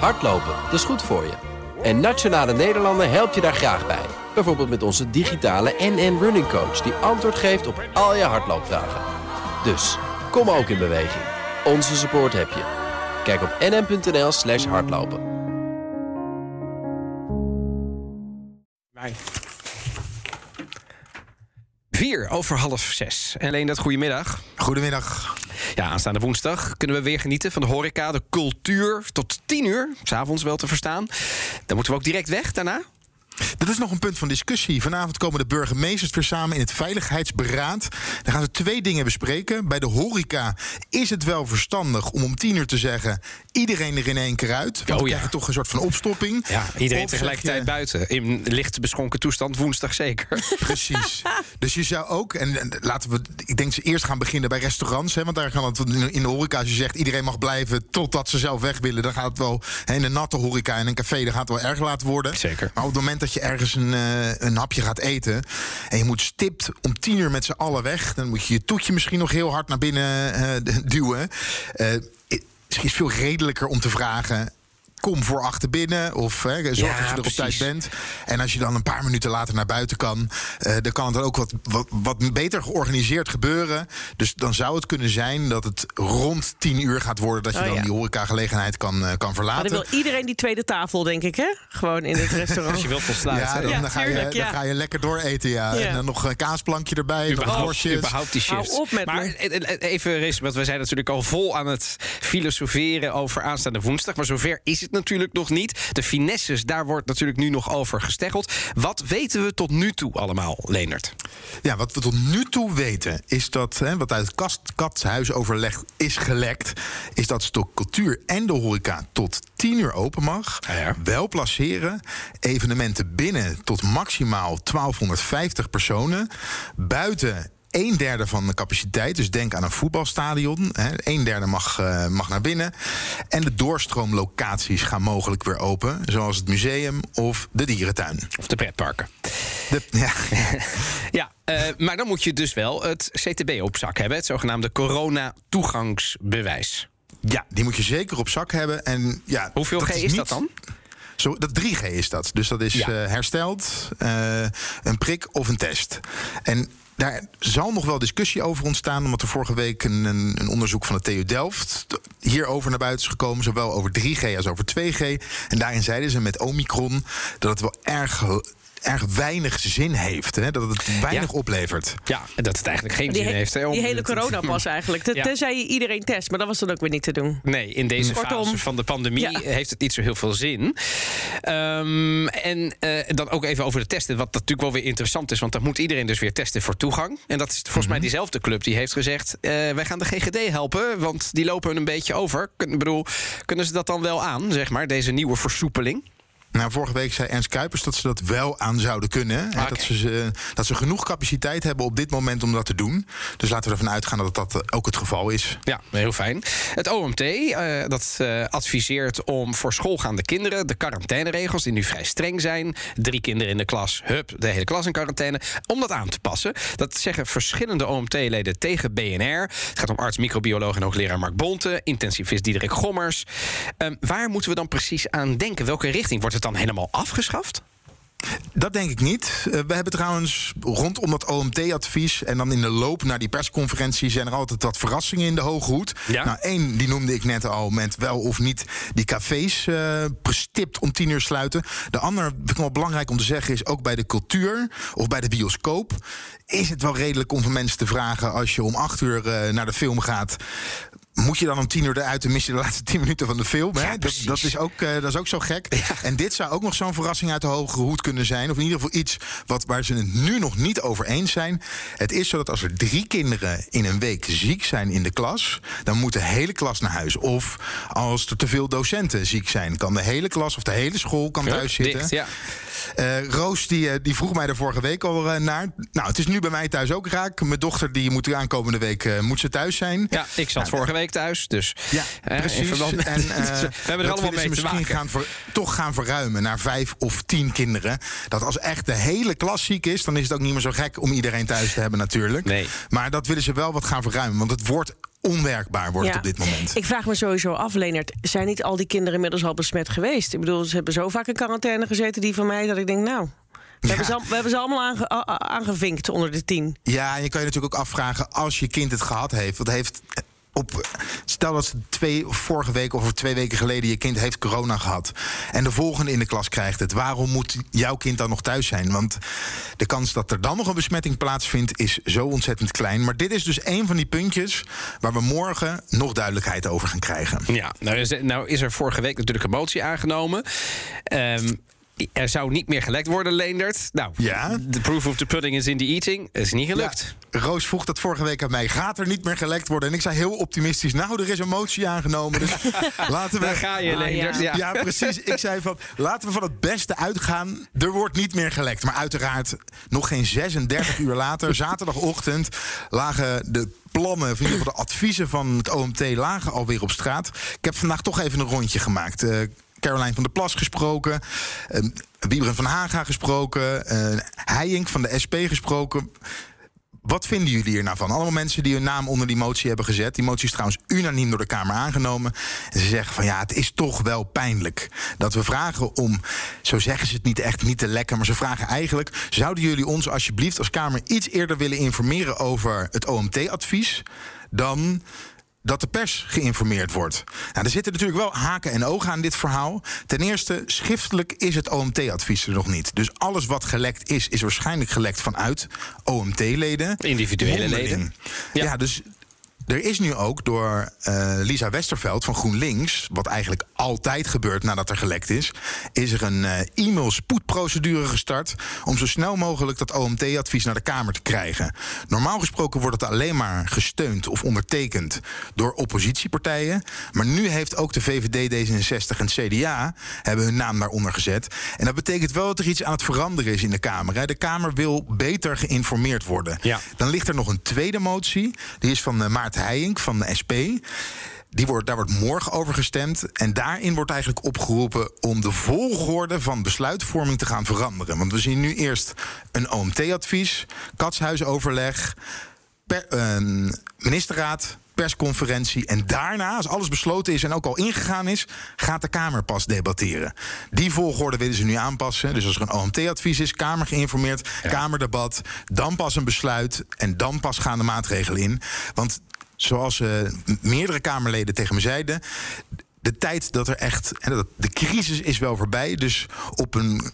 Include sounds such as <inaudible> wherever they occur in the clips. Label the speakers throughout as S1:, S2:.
S1: Hardlopen, dat is goed voor je. En Nationale Nederlanden helpt je daar graag bij. Bijvoorbeeld met onze digitale NN Running Coach... die antwoord geeft op al je hardloopvragen. Dus, kom ook in beweging. Onze support heb je. Kijk op nn.nl slash hardlopen.
S2: Vier over half zes. En alleen dat goedemiddag.
S3: Goedemiddag.
S2: Ja, aanstaande woensdag kunnen we weer genieten van de horeca, de cultuur. Tot tien uur, s'avonds wel te verstaan. Dan moeten we ook direct weg daarna.
S3: Dat is nog een punt van discussie. Vanavond komen de burgemeesters weer samen in het Veiligheidsberaad. Daar gaan ze twee dingen bespreken. Bij de horeca is het wel verstandig om om tien uur te zeggen... iedereen er in één keer uit. Want dan
S2: ja.
S3: krijg je toch een soort van opstopping.
S2: Ja, iedereen
S3: Of
S2: tegelijkertijd
S3: je-
S2: buiten. In licht beschonken toestand, woensdag zeker.
S3: Precies. <laughs> dus je zou ook, en, en laten we, ik denk ze eerst gaan beginnen bij restaurants, hè, want daar kan het in de horeca, als je zegt iedereen mag blijven totdat ze zelf weg willen, dan gaat het wel, hè, in een natte horeca en een café, dan gaat het wel erg laat worden.
S2: Zeker.
S3: Maar op het moment dat je ergens een, eh, een hapje gaat eten en je moet stipt om tien uur met z'n allen weg, dan moet je je toetje misschien nog heel hard naar binnen eh, <laughs> duwen. Eh, het is veel redelijker om te vragen. Kom voor achter binnen of hè, zorg
S2: Ja,
S3: dat je er op tijd bent. En als je dan een paar minuten later naar buiten kan, eh, dan kan het dan ook wat, wat, wat beter georganiseerd gebeuren. Dus dan zou het kunnen zijn dat het rond tien uur gaat worden dat je
S4: Oh,
S3: dan
S4: ja.
S3: die horecagelegenheid kan, eh, kan
S4: Maar
S3: verlaten.
S4: dan wil iedereen die tweede tafel, denk ik, hè? Gewoon in het <laughs> restaurant.
S2: Als je wilt ontsluiten.
S3: Ja, dan,
S4: Ja,
S3: dan ga je,
S4: tuurlijk,
S3: dan ga je lekker door eten, ja.
S4: Ja.
S3: En dan nog een kaasplankje erbij, nog
S2: Überhaupt,
S3: worstjes.
S2: überhaupt die
S4: Hou
S2: shifts.
S4: op met
S2: maar
S4: me.
S2: even, Riz, want we zijn natuurlijk al vol aan het filosoferen over aanstaande woensdag. Maar zover is het natuurlijk nog niet. De finesses, daar wordt natuurlijk nu nog over gesteggeld. Wat weten we tot nu toe allemaal, Leonard?
S3: Ja, wat we tot nu toe weten is dat, hè, wat uit het kast, katshuisoverleg is gelekt, is dat Stok Cultuur en de horeca tot 10 uur open mag.
S2: Ah ja.
S3: Wel placeren. Evenementen binnen tot maximaal 1250 personen. Buiten. Een derde van de capaciteit, dus denk aan een voetbalstadion. Hè, een derde mag, eh, mag naar binnen. En de doorstroomlocaties gaan mogelijk weer open, zoals het museum of de dierentuin.
S2: Of de pretparken?
S3: De, ja, <laughs>
S2: Ja, eh, maar dan moet je dus wel het CTB op zak hebben. Het zogenaamde corona-toegangsbewijs.
S3: Ja, die moet je zeker op zak hebben. En ja,
S2: Hoeveel G is,
S3: niet-
S2: dat dan?
S3: Zo, dat 3G is dat. Dus dat is
S2: Ja.
S3: eh, hersteld, eh, een prik of een test. En daar zal nog wel discussie over ontstaan, omdat er vorige week een, een, een onderzoek van de TU Delft hierover naar buiten is gekomen, zowel over 3G als over 2G. En daarin zeiden ze met Omicron dat het wel erg, erg weinig zin heeft, hè? dat het weinig
S2: Ja.
S3: oplevert.
S2: Ja, en dat het eigenlijk geen
S4: Die,
S2: zin
S4: he-
S2: heeft. hè, om-
S4: die hele coronapas eigenlijk. Ten-
S2: Ja.
S4: Tenzij je iedereen test, maar dat was dan ook weer niet te doen.
S2: Nee, in deze
S4: Kortom.
S2: fase van de pandemie
S4: Ja.
S2: heeft het niet zo heel veel zin. Ehm, en eh, dan ook even over de testen, wat natuurlijk wel weer interessant is. Want dan moet iedereen dus weer testen voor toegang. En dat is volgens mij diezelfde club die heeft gezegd... eh, wij gaan de GGD helpen, want die lopen een beetje over. Ik bedoel, kunnen ze dat dan wel aan, zeg maar, deze nieuwe versoepeling?
S3: Nou, vorige week zei Ernst Kuipers dat ze dat wel aan zouden kunnen. Hè,
S2: Oké.
S3: Dat, ze, ze- dat ze genoeg capaciteit hebben op dit moment om dat te doen. Dus laten we ervan uitgaan dat dat eh, ook het geval is.
S2: Ja, heel fijn. Het OMT eh, dat eh, adviseert om voor schoolgaande kinderen de quarantaineregels, die nu vrij streng zijn, drie kinderen in de klas, hup, de hele klas in quarantaine, om dat aan te passen. Dat zeggen verschillende OMT-leden tegen BNR. Het gaat om arts, microbioloog en hoogleraar Mark Bonte, intensivist Diederik Gommers. Ehm, waar moeten we dan precies aan denken? Welke richting wordt het dan helemaal afgeschaft?
S3: Dat denk ik niet. Eh, we hebben trouwens rondom dat OMT-advies... en dan in de loop naar die persconferentie... zijn er altijd wat verrassingen in de hoge hoed.
S2: Ja.
S3: Nou, één, die noemde ik net al... met wel of niet die cafés stipt om tien uur sluiten. De andere, vind ik wel belangrijk om te zeggen... is ook bij de cultuur of bij de bioscoop... is het wel redelijk om van mensen te vragen... als je om acht uur eh, naar de film gaat... Moet je dan om tien uur eruit en mis je de laatste tien minuten van de film? hè? dat, dat, is ook, eh, dat is ook zo gek. En dit zou ook nog zo'n verrassing uit de hogere hoed kunnen zijn. Of in ieder geval iets wat, waar ze het nu nog niet over eens zijn. Het is zo dat als er drie kinderen in een week ziek zijn in de klas... dan moet de hele klas naar huis. Of als er te veel docenten ziek zijn... kan de hele klas of de hele school kan thuis zitten.
S2: Ja.
S3: Eh, Roos die, eh, die vroeg mij er vorige week al naar. Nou, het is nu bij mij thuis ook raak. Mijn dochter die moet aankomende week moet ze thuis zijn.
S2: Ja, ik zat
S3: Nou,
S2: vorige week thuis, dus...
S3: Ja,
S2: eh,
S3: precies. en, eh, <laughs>
S2: we hebben er allemaal mee te
S3: misschien
S2: maken.
S3: gaan ver- toch gaan verruimen naar vijf of tien kinderen. Dat als echt de hele klas ziek is, dan is het ook niet meer zo gek om iedereen thuis te hebben natuurlijk.
S2: Nee.
S3: Maar dat willen ze wel wat gaan verruimen. Want het wordt onwerkbaar wordt
S4: Ja.
S3: op dit moment.
S4: Ik vraag me sowieso af, Leonard, zijn niet al die kinderen inmiddels al besmet geweest? Ik bedoel, ze hebben zo vaak in quarantaine gezeten, die van mij, dat ik denk, nou, we, hebben, ze, al- we hebben ze allemaal aange- aangevinkt onder de tien.
S3: Ja, en je kan je natuurlijk ook afvragen als je kind het gehad heeft. Wat heeft op, stel dat ze twee, vorige week of twee weken geleden je kind heeft corona gehad. En de volgende in de klas krijgt het. Waarom moet jouw kind dan nog thuis zijn? Want de kans dat er dan nog een besmetting plaatsvindt is zo ontzettend klein. Maar dit is dus een van die puntjes waar we morgen nog duidelijkheid over gaan krijgen.
S2: Ja, nou is, nou is er vorige week natuurlijk een motie aangenomen. Ehm, er zou niet meer gelekt worden, Leendert. Nou,
S3: Ja.
S2: the proof of the pudding is in the eating. is niet gelukt.
S3: Ja, Roos vroeg dat vorige week aan mij. Gaat er niet meer gelekt worden? En ik zei heel optimistisch. Nou, er is een motie aangenomen. Dus <laughs> laten we.
S2: Daar ga je,
S4: Ah,
S2: Leendert.
S4: ja.
S2: Ja.
S3: Ja, precies. Ik zei van, laten we van het beste uitgaan. Er wordt niet meer gelekt. Maar uiteraard, nog geen 36 uur later, <laughs> zaterdagochtend, lagen de plannen, of in ieder geval de adviezen van het OMT, lagen alweer op straat. Ik heb vandaag toch even een rondje gemaakt. Eh Caroline van der Plas gesproken. eh Wiebren van Haga gesproken. eh Heijink van de SP gesproken. Wat vinden jullie hier nou van? Allemaal mensen die hun naam onder die motie hebben gezet. Die motie is trouwens unaniem door de Kamer aangenomen. En ze zeggen van ja, het is toch wel pijnlijk. Dat we vragen om, zo zeggen ze het niet echt, niet te lekker. Maar ze vragen eigenlijk, zouden jullie ons alsjeblieft als Kamer iets eerder willen informeren over het OMT-advies? Dan dat de pers geïnformeerd wordt. Nou, er zitten natuurlijk wel haken en ogen aan dit verhaal. Ten eerste, schriftelijk is het OMT-advies er nog niet. Dus alles wat gelekt is, is waarschijnlijk gelekt vanuit OMT-leden.
S2: Individuele
S3: Mondeling.
S2: leden.
S3: Ja.
S2: Ja.
S3: dus er is nu ook door eh, Lisa Westerveld van GroenLinks... wat eigenlijk altijd gebeurt nadat er gelekt is... is er een eh, e-mail spoedprocedure gestart... om zo snel mogelijk dat OMT-advies naar de Kamer te krijgen. Normaal gesproken wordt het alleen maar gesteund of ondertekend... door oppositiepartijen. Maar nu heeft ook de VVD, D66 en CDA... hebben hun naam daaronder gezet. En dat betekent wel dat er iets aan het veranderen is in de Kamer. Hè. De Kamer wil beter geïnformeerd worden.
S2: Ja.
S3: Dan ligt er nog een tweede motie. Die is van eh, Heijink van de SP. Die wordt, daar wordt morgen over gestemd. En daarin wordt eigenlijk opgeroepen om de volgorde van besluitvorming te gaan veranderen. Want we zien nu eerst een OMT-advies, katshuisoverleg, per, ehm, ministerraad, persconferentie. En daarna, als alles besloten is en ook al ingegaan is, gaat de Kamer pas debatteren. Die volgorde willen ze nu aanpassen. Dus als er een OMT-advies is, Kamer geïnformeerd, Kamerdebat, dan pas een besluit en dan pas gaan de maatregelen in. Want zoals eh, meerdere Kamerleden tegen me zeiden. De tijd dat er echt. De crisis is wel voorbij. Dus op een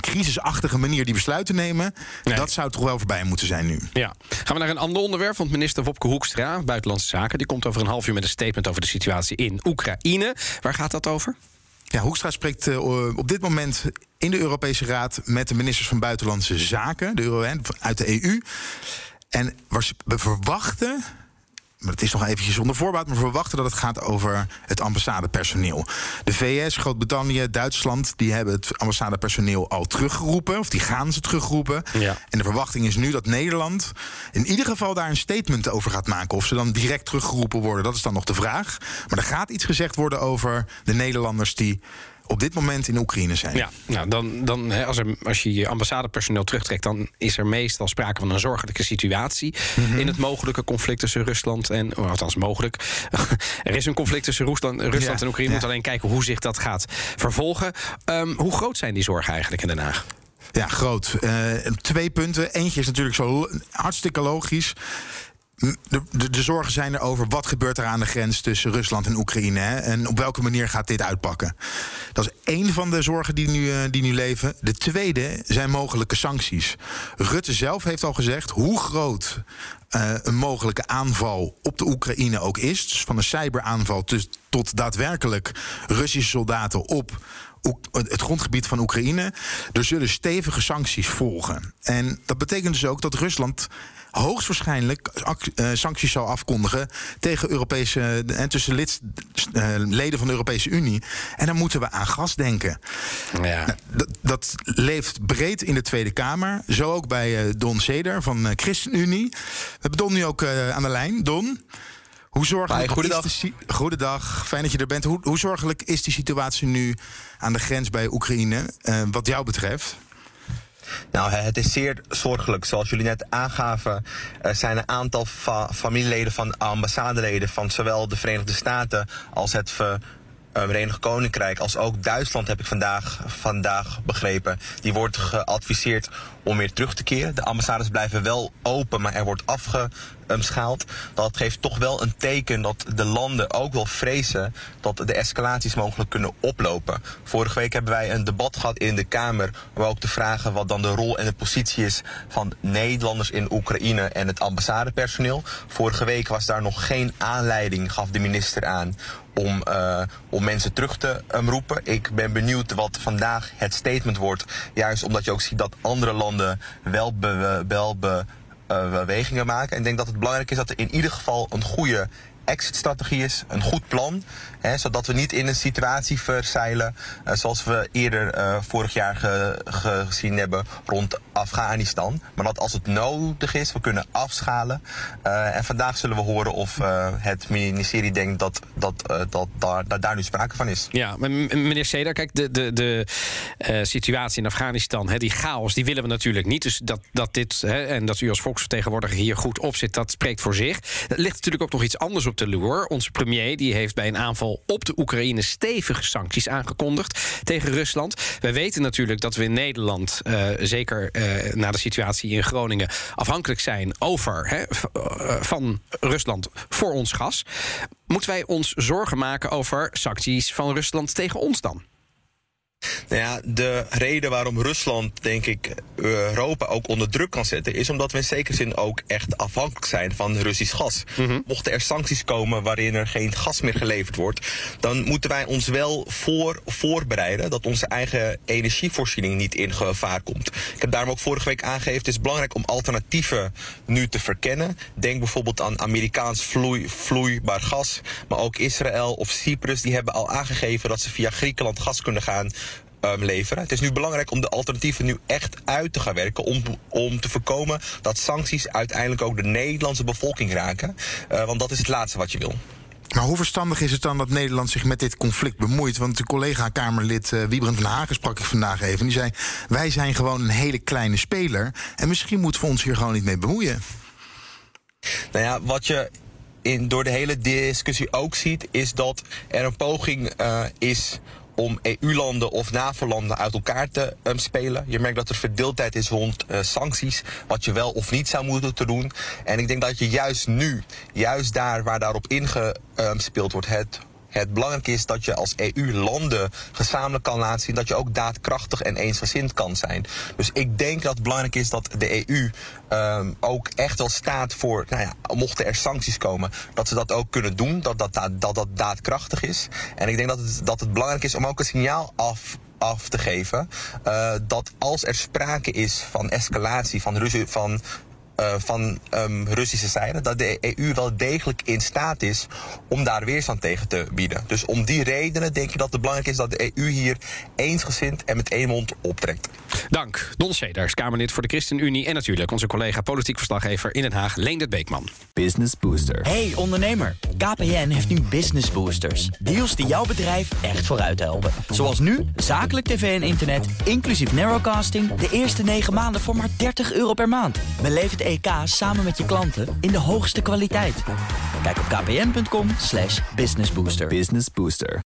S3: crisisachtige manier die besluiten nemen.
S2: Nee.
S3: Dat zou toch wel voorbij moeten zijn nu.
S2: Ja. Gaan we naar een ander onderwerp. Want minister Wopke Hoekstra, Buitenlandse Zaken... die komt over een half uur met een statement over de situatie in Oekraïne. Waar gaat dat over?
S3: Ja, Hoekstra spreekt eh, op dit moment in de Europese Raad met de ministers van Buitenlandse Zaken, de Euro, uit de EU. En we verwachten. Maar het is nog eventjes zonder voorbaat. Maar we verwachten dat het gaat over het ambassadepersoneel. De VS, Groot-Brittannië, Duitsland... die hebben het ambassadepersoneel al teruggeroepen. Of die gaan ze terugroepen.
S2: Ja.
S3: En de verwachting is nu dat Nederland... in ieder geval daar een statement over gaat maken. Of ze dan direct teruggeroepen worden, dat is dan nog de vraag. Maar er gaat iets gezegd worden over de Nederlanders... die op dit moment in Oekraïne zijn.
S2: Ja, nou dan, dan als, er, als je je ambassadepersoneel terugtrekt, dan is er meestal sprake van een zorgelijke situatie in het mogelijke conflict tussen Rusland en, oh, althans mogelijk, <laughs> er is een conflict tussen Rusland, Rusland
S3: Ja,
S2: en Oekraïne.
S3: Ja.
S2: moeten alleen kijken hoe zich dat gaat vervolgen. Ehm, hoe groot zijn die zorgen eigenlijk in Den Haag?
S3: Ja, groot. Eh, twee punten. Eentje is natuurlijk zo hartstikke logisch. De, de, zorgen zijn er over wat gebeurt er aan de grens tussen Rusland en Oekraïne. En op welke manier gaat dit uitpakken? Dat is één van de zorgen die nu, eh, die nu leven. De tweede zijn mogelijke sancties. Rutte zelf heeft al gezegd hoe groot eh, een mogelijke aanval op de Oekraïne ook is. Dus van een cyberaanval tot daadwerkelijk Russische soldaten op het grondgebied van Oekraïne. Er zullen stevige sancties volgen. En dat betekent dus ook dat Rusland hoogstwaarschijnlijk eh, sancties zal afkondigen tegen Europese en tussen lid, eh, leden van de Europese Unie. En dan moeten we aan gas denken.
S2: Ja.
S3: Dat, dat leeft breed in de Tweede Kamer. Zo ook bij eh, Don Seder van eh, ChristenUnie. We hebben Don nu ook eh, aan de lijn. Don, hoe zorgelijk
S1: goedendag.
S3: is de Goedendag, fijn dat je er bent. Hoe, hoe zorgelijk is die situatie nu aan de grens bij Oekraïne, eh, wat jou betreft?
S5: Nou, het is zeer zorgelijk. Zoals jullie net aangaven, er zijn een aantal fa familieleden van ambassadeleden van zowel de Verenigde Staten als het Ver Verenigd Koninkrijk als ook Duitsland heb ik vandaag, vandaag begrepen. Die wordt geadviseerd om weer terug te keren. De ambassades blijven wel open, maar er wordt afgeschaald. Dat geeft toch wel een teken dat de landen ook wel vrezen dat de escalaties mogelijk kunnen oplopen. Vorige week hebben wij een debat gehad in de Kamer om ook te vragen wat dan de rol en de positie is van Nederlanders in Oekraïne en het ambassadepersoneel. Vorige week was daar nog geen aanleiding, gaf de minister aan, om, uh, om mensen terug te um, roepen. Ik ben benieuwd wat vandaag het statement wordt. Juist omdat je ook ziet dat andere landen wel, be, wel uh, bewegingen maken. En ik denk dat het belangrijk is dat er in ieder geval een goede exit-strategie is, een goed plan. Hè, zodat we niet in een situatie verzeilen uh, zoals we eerder uh, vorig jaar ge, ge, gezien hebben rond Afghanistan. Maar dat als het nodig is, we kunnen afschalen. Uh, en vandaag zullen we horen of het ministerie denkt dat, dat, dat, daar, daar nu sprake van is.
S2: Ja, meneer Seder, kijk, de, de, de situatie in Afghanistan, hè, die chaos, die willen we natuurlijk niet. Dus dat, dat dit, hè, en dat u als volksvertegenwoordiger hier goed op zit, dat spreekt voor zich. Er ligt natuurlijk ook nog iets anders op de. Onze premier die heeft bij een aanval op de Oekraïne stevige sancties aangekondigd tegen Rusland. Wij weten natuurlijk dat we in Nederland, uh, zeker uh, na de situatie in Groningen, afhankelijk zijn over hè, van Rusland voor ons gas. Moeten wij ons zorgen maken over sancties van Rusland tegen ons dan?
S5: Nou ja, de reden waarom Rusland, denk ik, Europa ook onder druk kan zetten, is omdat we in zekere zin ook echt afhankelijk zijn van Russisch gas. Mm -hmm. Mochten er sancties komen waarin er geen gas meer geleverd wordt, dan moeten wij ons wel voor, voorbereiden dat onze eigen energievoorziening niet in gevaar komt. Ik heb daarom ook vorige week aangegeven, het is belangrijk om alternatieven nu te verkennen. Denk bijvoorbeeld aan Amerikaans vloei, vloeibaar gas, maar ook Israël of Cyprus, die hebben al aangegeven dat ze via Griekenland gas kunnen gaan um, leveren. Het is nu belangrijk om de alternatieven nu echt uit te gaan werken. Om, om te voorkomen dat sancties uiteindelijk ook de Nederlandse bevolking raken. Uh, want dat is het laatste wat je wil.
S3: Maar hoe verstandig is het dan dat Nederland zich met dit conflict bemoeit? Want de collega-Kamerlid uh, Wiebrand van Hagen sprak ik vandaag even. En die zei: Wij zijn gewoon een hele kleine speler. En misschien moeten we ons hier gewoon niet mee bemoeien.
S5: Nou ja, wat je in, door de hele discussie ook ziet, is dat er een poging uh, is om EU-landen of NAVO-landen uit elkaar te um, spelen. Je merkt dat er verdeeldheid is rond uh, sancties, wat je wel of niet zou moeten te doen. En ik denk dat je juist nu, juist daar waar daarop ingespeeld wordt, het het belangrijk is dat je als EU-landen gezamenlijk kan laten zien dat je ook daadkrachtig en eensgezind kan zijn. Dus ik denk dat het belangrijk is dat de EU um, ook echt wel staat voor, nou ja, mochten er sancties komen, dat ze dat ook kunnen doen, dat dat, dat, dat, daadkrachtig is. En ik denk dat het, dat het belangrijk is om ook een signaal af af te geven uh, dat als er sprake is van escalatie van, ruzie, van uh, van um, Russische zijde, dat de EU wel degelijk in staat is om daar weerstand tegen te bieden. Dus om die redenen denk ik dat het belangrijk is dat de EU hier eensgezind en met één mond optrekt.
S2: Dank. Don Seders, Kamerlid voor de ChristenUnie en natuurlijk onze collega politiek verslaggever in Den Haag, Leendert Beekman.
S6: Business Booster. Hey ondernemer, KPN heeft nu Business Boosters. Deals die jouw bedrijf echt vooruit helpen. Zoals nu, zakelijk tv en internet, inclusief narrowcasting, de eerste 9 maanden voor maar 30 euro per maand. Beleef het EK samen met je klanten in de hoogste kwaliteit. Kijk op kpn.com slash businessbooster.
S7: Business Booster.